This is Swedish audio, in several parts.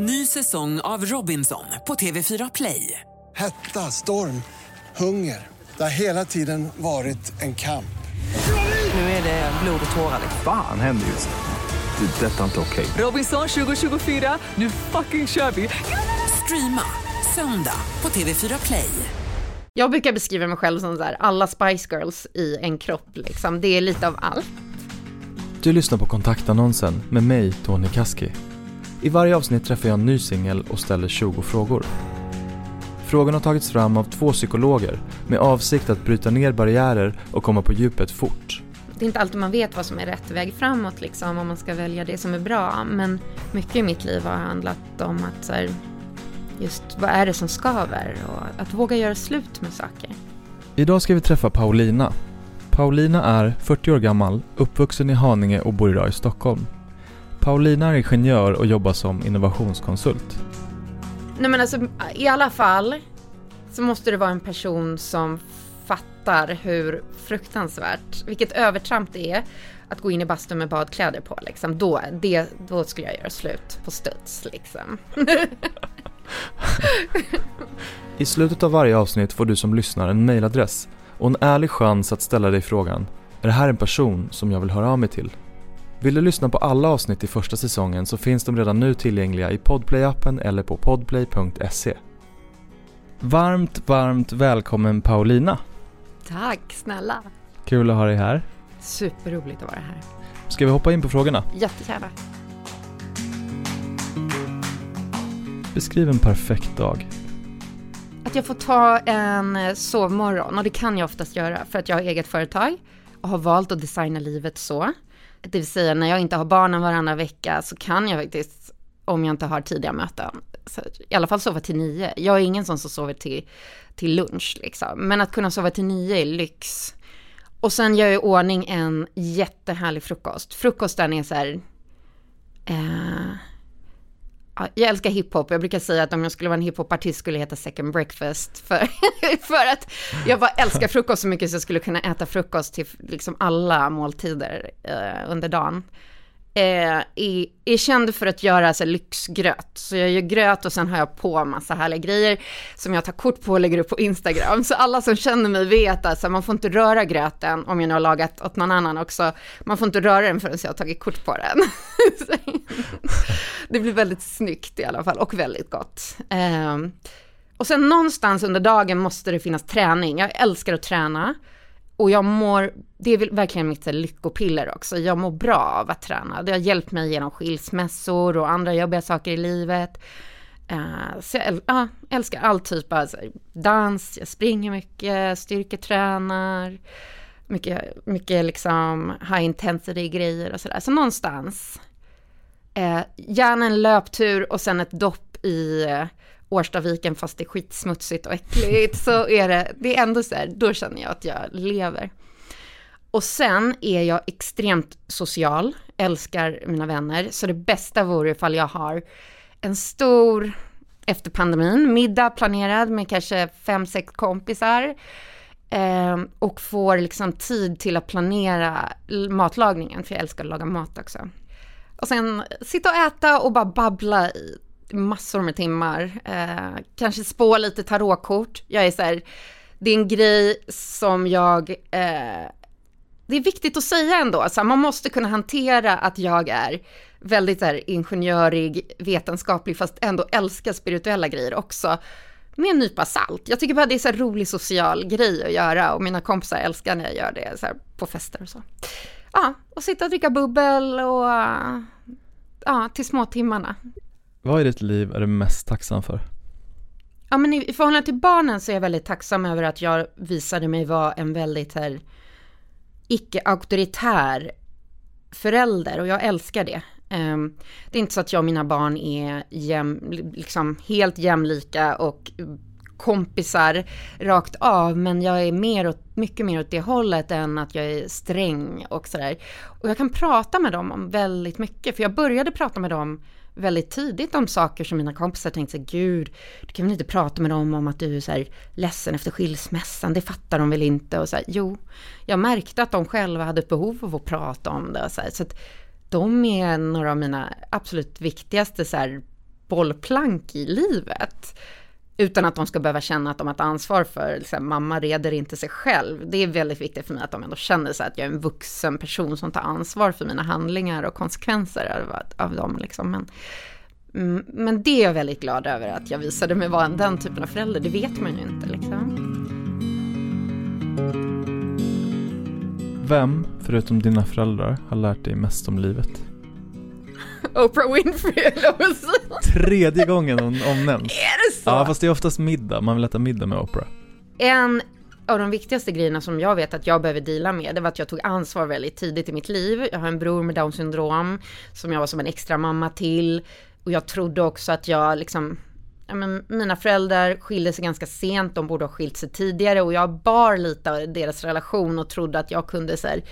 Ny säsong av Robinson på TV4 Play. Hetta, storm, hunger. Det har hela tiden varit en kamp. Nu är det blod och tårar. Fan händer just nu. Det. Detta är inte okej. Robinson 2024, nu fucking kör vi! Streama söndag på TV4 Play. Jag brukar beskriva mig själv som så här, alla Spice Girls i en kropp liksom. Det är lite av allt. Du lyssnar på kontaktannonsen med mig, Tony Kaski. I varje avsnitt träffar jag en ny singel och ställer 20 frågor. Frågorna har tagits fram av två psykologer med avsikt att bryta ner barriärer och komma på djupet fort. Det är inte alltid man vet vad som är rätt väg framåt liksom, om man ska välja det som är bra. Men mycket i mitt liv har handlat om att så här, just vad är det som skaver och att våga göra slut med saker. Idag ska vi träffa Paulina. Paulina är 40 år gammal, uppvuxen i Haninge och bor idag i Stockholm. Paulina är ingenjör och jobbar som innovationskonsult. Nej men alltså i alla fall så måste det vara en person som fattar hur fruktansvärt, vilket övertramp det är att gå in i bastun med badkläder på liksom. Då, det, då skulle jag göra slut på studs liksom. I slutet av varje avsnitt får du som lyssnar en mailadress och en ärlig chans att ställa dig frågan Är det här en person som jag vill höra av mig till? Vill du lyssna på alla avsnitt i första säsongen så finns de redan nu tillgängliga i Podplay-appen eller på podplay.se. Varmt, varmt välkommen Paulina! Tack snälla. Kul att ha dig här. Superroligt att vara här. Ska vi hoppa in på frågorna? Jättegärna. Beskriv en perfekt dag. Att jag får ta en eh, sovmorgon och det kan jag oftast göra för att jag har eget företag och har valt att designa livet så. Det vill säga när jag inte har barnen varannan vecka så kan jag faktiskt, om jag inte har tidiga möten, så, i alla fall sova till nio. Jag är ingen sån som sover till, till lunch liksom. Men att kunna sova till nio är lyx. Och sen gör jag i ordning en jättehärlig frukost. Frukosten är så här, eh, jag älskar hiphop. Jag brukar säga att om jag skulle vara en hiphopartist skulle jag heta Second Breakfast. För, för att jag bara älskar frukost så mycket så jag skulle kunna äta frukost till liksom alla måltider eh, under dagen eh, är, är känd för att göra så lyxgröt. Så jag gör gröt och sen har jag på massa härliga grejer som jag tar kort på och lägger upp på Instagram. Så alla som känner mig vet att alltså, man får inte röra gröten om jag nu har lagat åt någon annan också. Man får inte röra den förrän jag har tagit kort på den. det blir väldigt snyggt i alla fall och väldigt gott. Eh, och sen någonstans under dagen måste det finnas träning. Jag älskar att träna. Och jag mår, det är verkligen mitt lyckopiller också, jag mår bra av att träna. Det har hjälpt mig genom skilsmässor och andra jobbiga saker i livet. Eh, så jag älskar all typ av dans, jag springer mycket, styrketränar, mycket, mycket liksom high intensity grejer och sådär. Så någonstans, eh, gärna en löptur och sen ett dopp i Årstaviken fast det är skitsmutsigt och äckligt så är det, det är ändå så här, då känner jag att jag lever. Och sen är jag extremt social, älskar mina vänner, så det bästa vore ifall jag har en stor, efter pandemin, middag planerad med kanske fem, sex kompisar. Eh, och får liksom tid till att planera matlagningen, för jag älskar att laga mat också. Och sen sitta och äta och bara babbla i massor med timmar. Eh, kanske spå lite tarotkort. Jag är så här, det är en grej som jag... Eh, det är viktigt att säga ändå, så man måste kunna hantera att jag är väldigt så här, ingenjörig, vetenskaplig, fast ändå älskar spirituella grejer också. Med en nypa salt. Jag tycker bara det är så här rolig social grej att göra och mina kompisar älskar när jag gör det så här, på fester och så. Ja, och sitta och dricka bubbel och ja, till småtimmarna. Vad i ditt liv är du mest tacksam för? Ja, men i, i förhållande till barnen så är jag väldigt tacksam över att jag visade mig vara en väldigt här icke-auktoritär förälder och jag älskar det. Ehm, det är inte så att jag och mina barn är jäm, liksom helt jämlika och kompisar rakt av, men jag är mer åt, mycket mer åt det hållet än att jag är sträng och sådär. Och jag kan prata med dem om väldigt mycket, för jag började prata med dem väldigt tidigt om saker som mina kompisar tänkte sig, gud, du kan väl inte prata med dem om att du är så här ledsen efter skilsmässan, det fattar de väl inte och så här, jo, jag märkte att de själva hade ett behov av att prata om det så här, så att de är några av mina absolut viktigaste så här bollplank i livet. Utan att de ska behöva känna att de har ett ansvar för, liksom, mamma reder inte sig själv. Det är väldigt viktigt för mig att de ändå känner sig att jag är en vuxen person som tar ansvar för mina handlingar och konsekvenser av, av dem. Liksom. Men, mm, men det är jag väldigt glad över att jag visade mig vara den typen av förälder. Det vet man ju inte liksom. Vem, förutom dina föräldrar, har lärt dig mest om livet? Oprah Winfrey, Tredje gången hon omnämns. Är det så? Ja, fast det är oftast middag. Man vill äta middag med Oprah. En av de viktigaste grejerna som jag vet att jag behöver dela med, det var att jag tog ansvar väldigt tidigt i mitt liv. Jag har en bror med down syndrom som jag var som en extra mamma till. Och jag trodde också att jag liksom, ja men mina föräldrar skilde sig ganska sent, de borde ha skilt sig tidigare och jag bar lite av deras relation och trodde att jag kunde så här,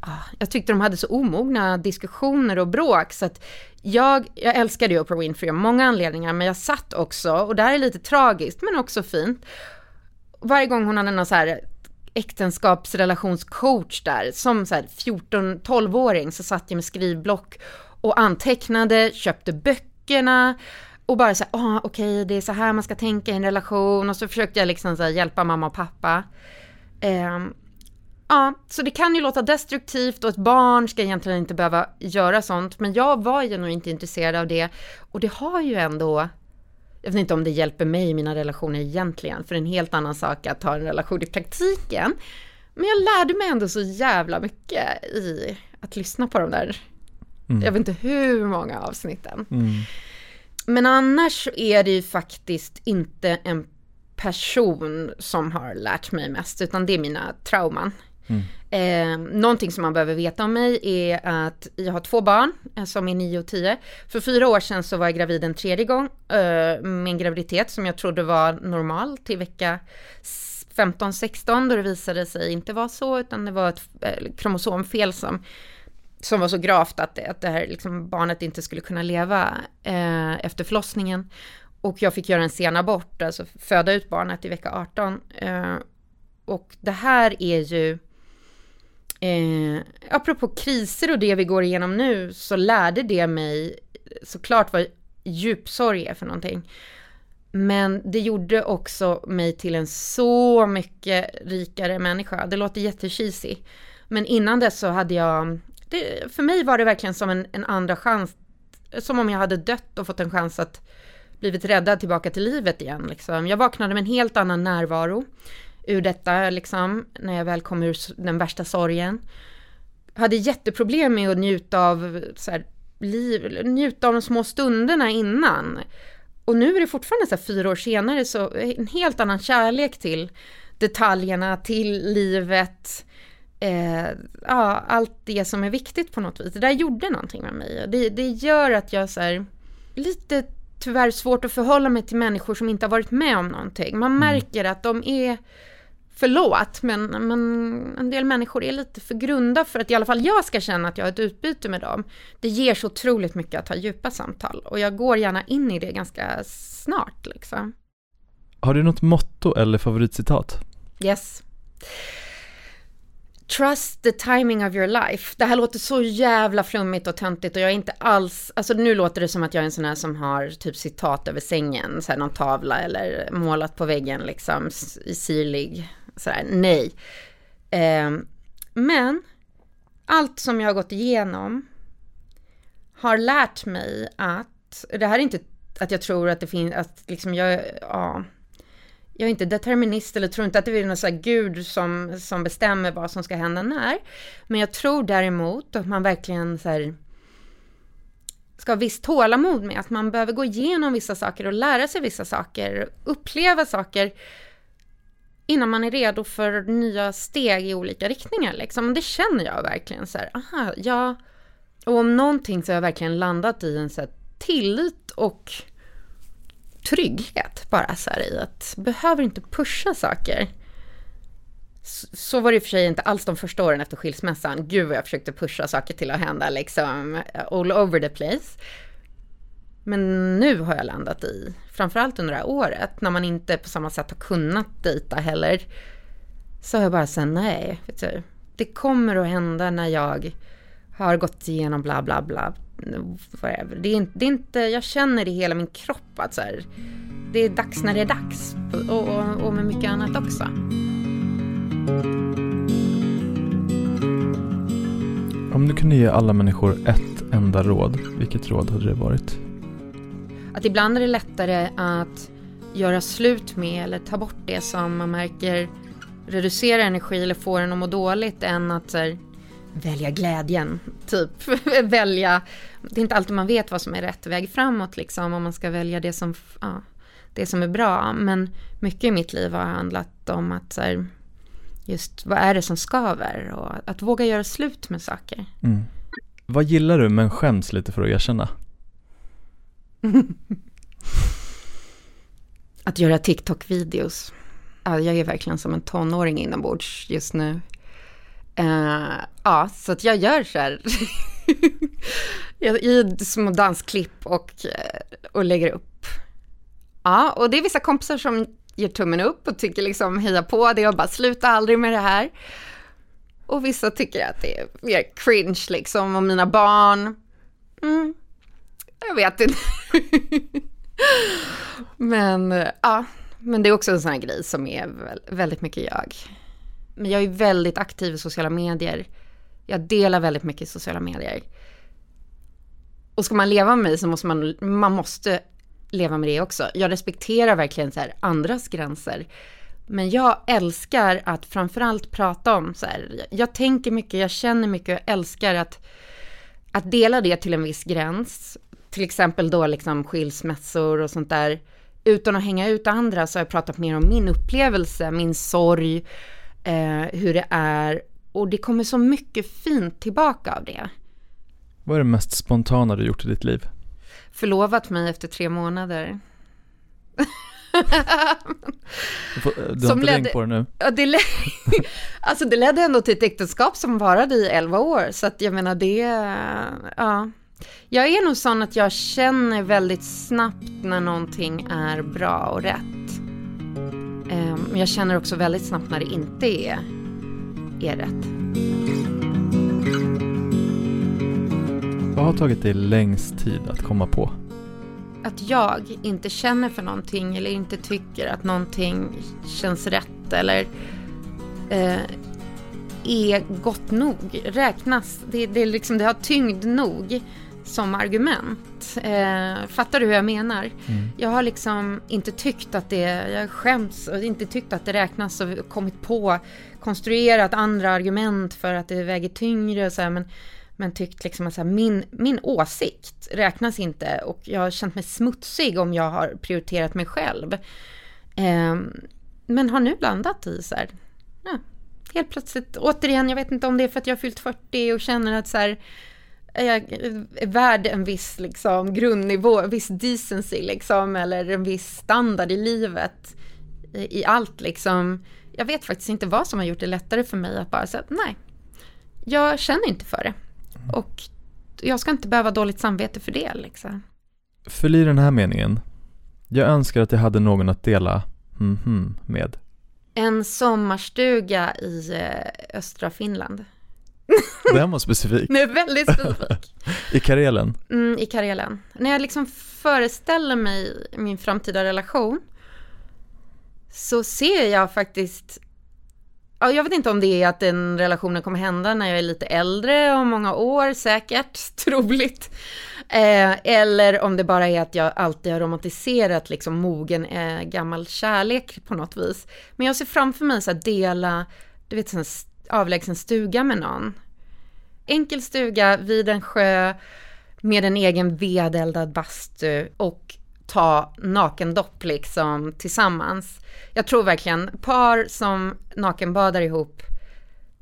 Ah, jag tyckte de hade så omogna diskussioner och bråk så att jag, jag älskade ju Oprah Winfrey av många anledningar men jag satt också, och det här är lite tragiskt men också fint, varje gång hon hade någon så här äktenskapsrelationscoach där, som så här 14-12-åring så satt jag med skrivblock och antecknade, köpte böckerna och bara så här, ah, okej, okay, det är så här man ska tänka i en relation och så försökte jag liksom så här, hjälpa mamma och pappa. Um, Ja, så det kan ju låta destruktivt och ett barn ska egentligen inte behöva göra sånt, men jag var ju nog inte intresserad av det. Och det har ju ändå, jag vet inte om det hjälper mig i mina relationer egentligen, för det är en helt annan sak att ha en relation i praktiken. Men jag lärde mig ändå så jävla mycket i att lyssna på de där, mm. jag vet inte hur många avsnitten. Mm. Men annars är det ju faktiskt inte en person som har lärt mig mest, utan det är mina trauman. Mm. Eh, någonting som man behöver veta om mig är att jag har två barn eh, som är 9 och 10. För fyra år sedan så var jag gravid en tredje gång eh, med en graviditet som jag trodde var normal till vecka 15-16 då det visade sig inte vara så utan det var ett eh, kromosomfel som som var så gravt att, att det här liksom barnet inte skulle kunna leva eh, efter förlossningen. Och jag fick göra en sen abort, alltså föda ut barnet i vecka 18. Eh, och det här är ju Eh, apropå kriser och det vi går igenom nu så lärde det mig såklart vad djupsorg är för någonting. Men det gjorde också mig till en så mycket rikare människa. Det låter jättecheesy. Men innan dess så hade jag, det, för mig var det verkligen som en, en, andra chans. Som om jag hade dött och fått en chans att blivit räddad tillbaka till livet igen. Liksom. Jag vaknade med en helt annan närvaro ur detta, liksom, när jag väl kom ur den värsta sorgen. Hade jätteproblem med att njuta av, så här, liv, njuta av de små stunderna innan. Och nu är det fortfarande så här, fyra år senare så en helt annan kärlek till detaljerna, till livet, eh, ja, allt det som är viktigt på något vis. Det där gjorde någonting med mig. Det, det gör att jag så här, lite tyvärr svårt att förhålla mig till människor som inte har varit med om någonting. Man mm. märker att de är förlåt, men, men en del människor är lite för grunda för att i alla fall jag ska känna att jag har ett utbyte med dem. Det ger så otroligt mycket att ha djupa samtal och jag går gärna in i det ganska snart liksom. Har du något motto eller favoritcitat? Yes. Trust the timing of your life. Det här låter så jävla flummigt och töntigt och jag är inte alls, alltså nu låter det som att jag är en sån här som har typ citat över sängen, så här någon tavla eller målat på väggen liksom i sirlig sådär, nej. Eh, men allt som jag har gått igenom har lärt mig att, det här är inte att jag tror att det finns, att liksom jag, ja, jag är inte determinist eller tror inte att det är någon sån här gud som, som bestämmer vad som ska hända när. Men jag tror däremot att man verkligen så här, ska ha visst tålamod med att man behöver gå igenom vissa saker och lära sig vissa saker, uppleva saker innan man är redo för nya steg i olika riktningar. Liksom. Det känner jag verkligen så här, aha, ja. Och om någonting så har jag verkligen landat i en så här, tillit och trygghet bara så här i att behöver inte pusha saker. Så var det i och för sig inte alls de första åren efter skilsmässan. Gud vad jag försökte pusha saker till att hända liksom all over the place. Men nu har jag landat i, framförallt under det här året, när man inte på samma sätt har kunnat dejta heller, så har jag bara sagt nej, vet du. Det kommer att hända när jag har gått igenom bla bla bla whatever. Det är, inte, det är inte, jag känner i hela min kropp att så här, det är dags när det är dags. Och, och, och med mycket annat också. Om du kunde ge alla människor ett enda råd, vilket råd hade det varit? Att ibland är det lättare att göra slut med eller ta bort det som man märker reducerar energi eller får en att må dåligt än att här, välja glädjen, typ. välja, det är inte alltid man vet vad som är rätt väg framåt liksom, om man ska välja det som, ja, det som är bra. Men mycket i mitt liv har handlat om att så här, just vad är det som skaver och att våga göra slut med saker. Mm. Vad gillar du men skäms lite för att erkänna? att göra TikTok-videos. jag är verkligen som en tonåring inombords just nu. Uh, ja, så att jag gör så här. I små dansklipp och, eh, och lägger upp. Ja, och det är vissa kompisar som ger tummen upp och tycker liksom heja på det och bara sluta aldrig med det här. Och vissa tycker att det är mer cringe liksom och mina barn. Mm, jag vet inte. men eh, ja, men det är också en sån här grej som är väldigt mycket jag. Men jag är väldigt aktiv i sociala medier. Jag delar väldigt mycket i sociala medier. Och ska man leva med mig så måste man, man måste leva med det också. Jag respekterar verkligen så här andras gränser. Men jag älskar att framförallt prata om så här, jag tänker mycket, jag känner mycket, jag älskar att, att dela det till en viss gräns. Till exempel då liksom skilsmässor och sånt där. Utan att hänga ut andra så har jag pratat mer om min upplevelse, min sorg, eh, hur det är. Och det kommer så mycket fint tillbaka av det. Vad är det mest spontana du gjort i ditt liv? Förlovat mig efter tre månader. Du, får, du har inte ledde, på det nu? Ja, det, led, alltså det ledde ändå till ett äktenskap som varade i elva år, så att jag menar det, ja. Jag är nog sån att jag känner väldigt snabbt när någonting är bra och rätt. Ehm, men jag känner också väldigt snabbt när det inte är, är rätt. Vad har tagit dig längst tid att komma på? Att jag inte känner för någonting eller inte tycker att någonting känns rätt eller eh, är gott nog, räknas. Det, det, liksom, det har tyngd nog som argument. Eh, fattar du hur jag menar? Mm. Jag har liksom inte tyckt att det, jag skäms och inte tyckt att det räknas och kommit på, konstruerat andra argument för att det väger tyngre och så här, men, men tyckt liksom att här, min, min åsikt räknas inte och jag har känt mig smutsig om jag har prioriterat mig själv. Eh, men har nu landat i så här, ja, helt plötsligt, återigen, jag vet inte om det är för att jag har fyllt 40 och känner att så här, jag är värd en viss liksom, grundnivå, en viss decency liksom, eller en viss standard i livet, i, i, allt liksom. Jag vet faktiskt inte vad som har gjort det lättare för mig att bara säga nej, jag känner inte för det. Och jag ska inte behöva dåligt samvete för det liksom. Fyll i den här meningen. Jag önskar att jag hade någon att dela mm -hmm, med. En sommarstuga i eh, östra Finland. Den var specifik. Den är väldigt specifik. I Karelen? Mm, I Karelen. När jag liksom föreställer mig min framtida relation så ser jag faktiskt Ja, jag vet inte om det är att den relationen kommer hända när jag är lite äldre, om många år säkert, troligt. Eh, eller om det bara är att jag alltid har romantiserat liksom mogen eh, gammal kärlek på något vis. Men jag ser framför mig så här dela, du vet, en avlägsen stuga med någon. Enkel stuga vid en sjö med en egen vedeldad bastu och ta nakendopp liksom tillsammans. Jag tror verkligen par som nakenbadar ihop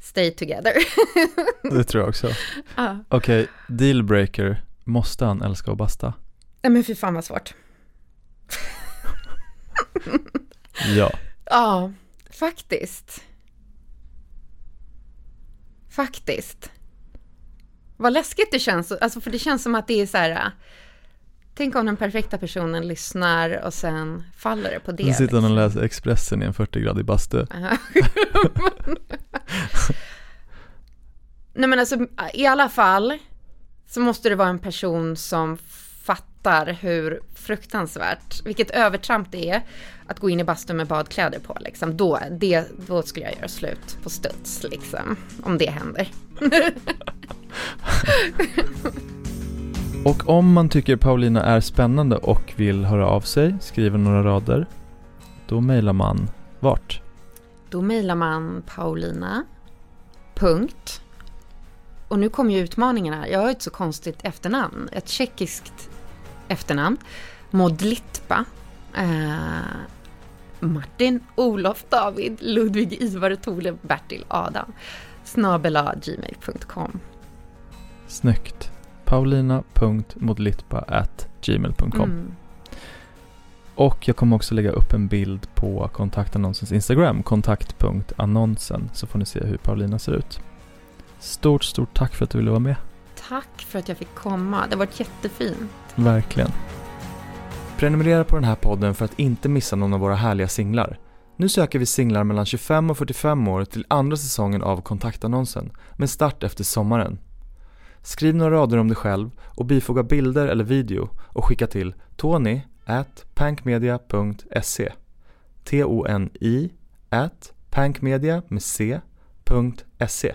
stay together. det tror jag också. Ah. Okej, okay, dealbreaker. Måste han älska att basta? Nej men fy fan vad svårt. ja. Ja, faktiskt. Faktiskt. Vad läskigt det känns, alltså för det känns som att det är så här, tänk om den perfekta personen lyssnar och sen faller det på det. Sen sitter han och liksom. läser Expressen i en 40-gradig bastu. Nej men alltså i alla fall så måste det vara en person som fattar hur fruktansvärt, vilket övertramp det är att gå in i bastun med badkläder på liksom. Då, det, då skulle jag göra slut på studs liksom, om det händer. Och om man tycker Paulina är spännande och vill höra av sig, skriver några rader, då mejlar man vart? Då mejlar man Paulina. Punkt. Och nu kommer ju utmaningen här. Jag har ett så konstigt efternamn. Ett tjeckiskt efternamn. Modlitpa. Eh, Martin, Olof, David, Ludvig, Ivar, Tole, Bertil, Adam. Snabela gmail.com. Snyggt. paulina.modlitpa.gmail.com Mm. Och jag kommer också lägga upp en bild på kontaktannonsens Instagram, kontakt.annonsen, så får ni se hur Paulina ser ut. Stort, stort tack för att du ville vara med. Tack för att jag fick komma. Det har varit jättefint. Verkligen. Prenumerera på den här podden för att inte missa någon av våra härliga singlar. Nu söker vi singlar mellan 25 och 45 år till andra säsongen av kontaktannonsen, med start efter sommaren. Skriv några rader om dig själv och bifoga bilder eller video och skicka till tony at pankmedia.se T-O-N-I at pankmedia med C.se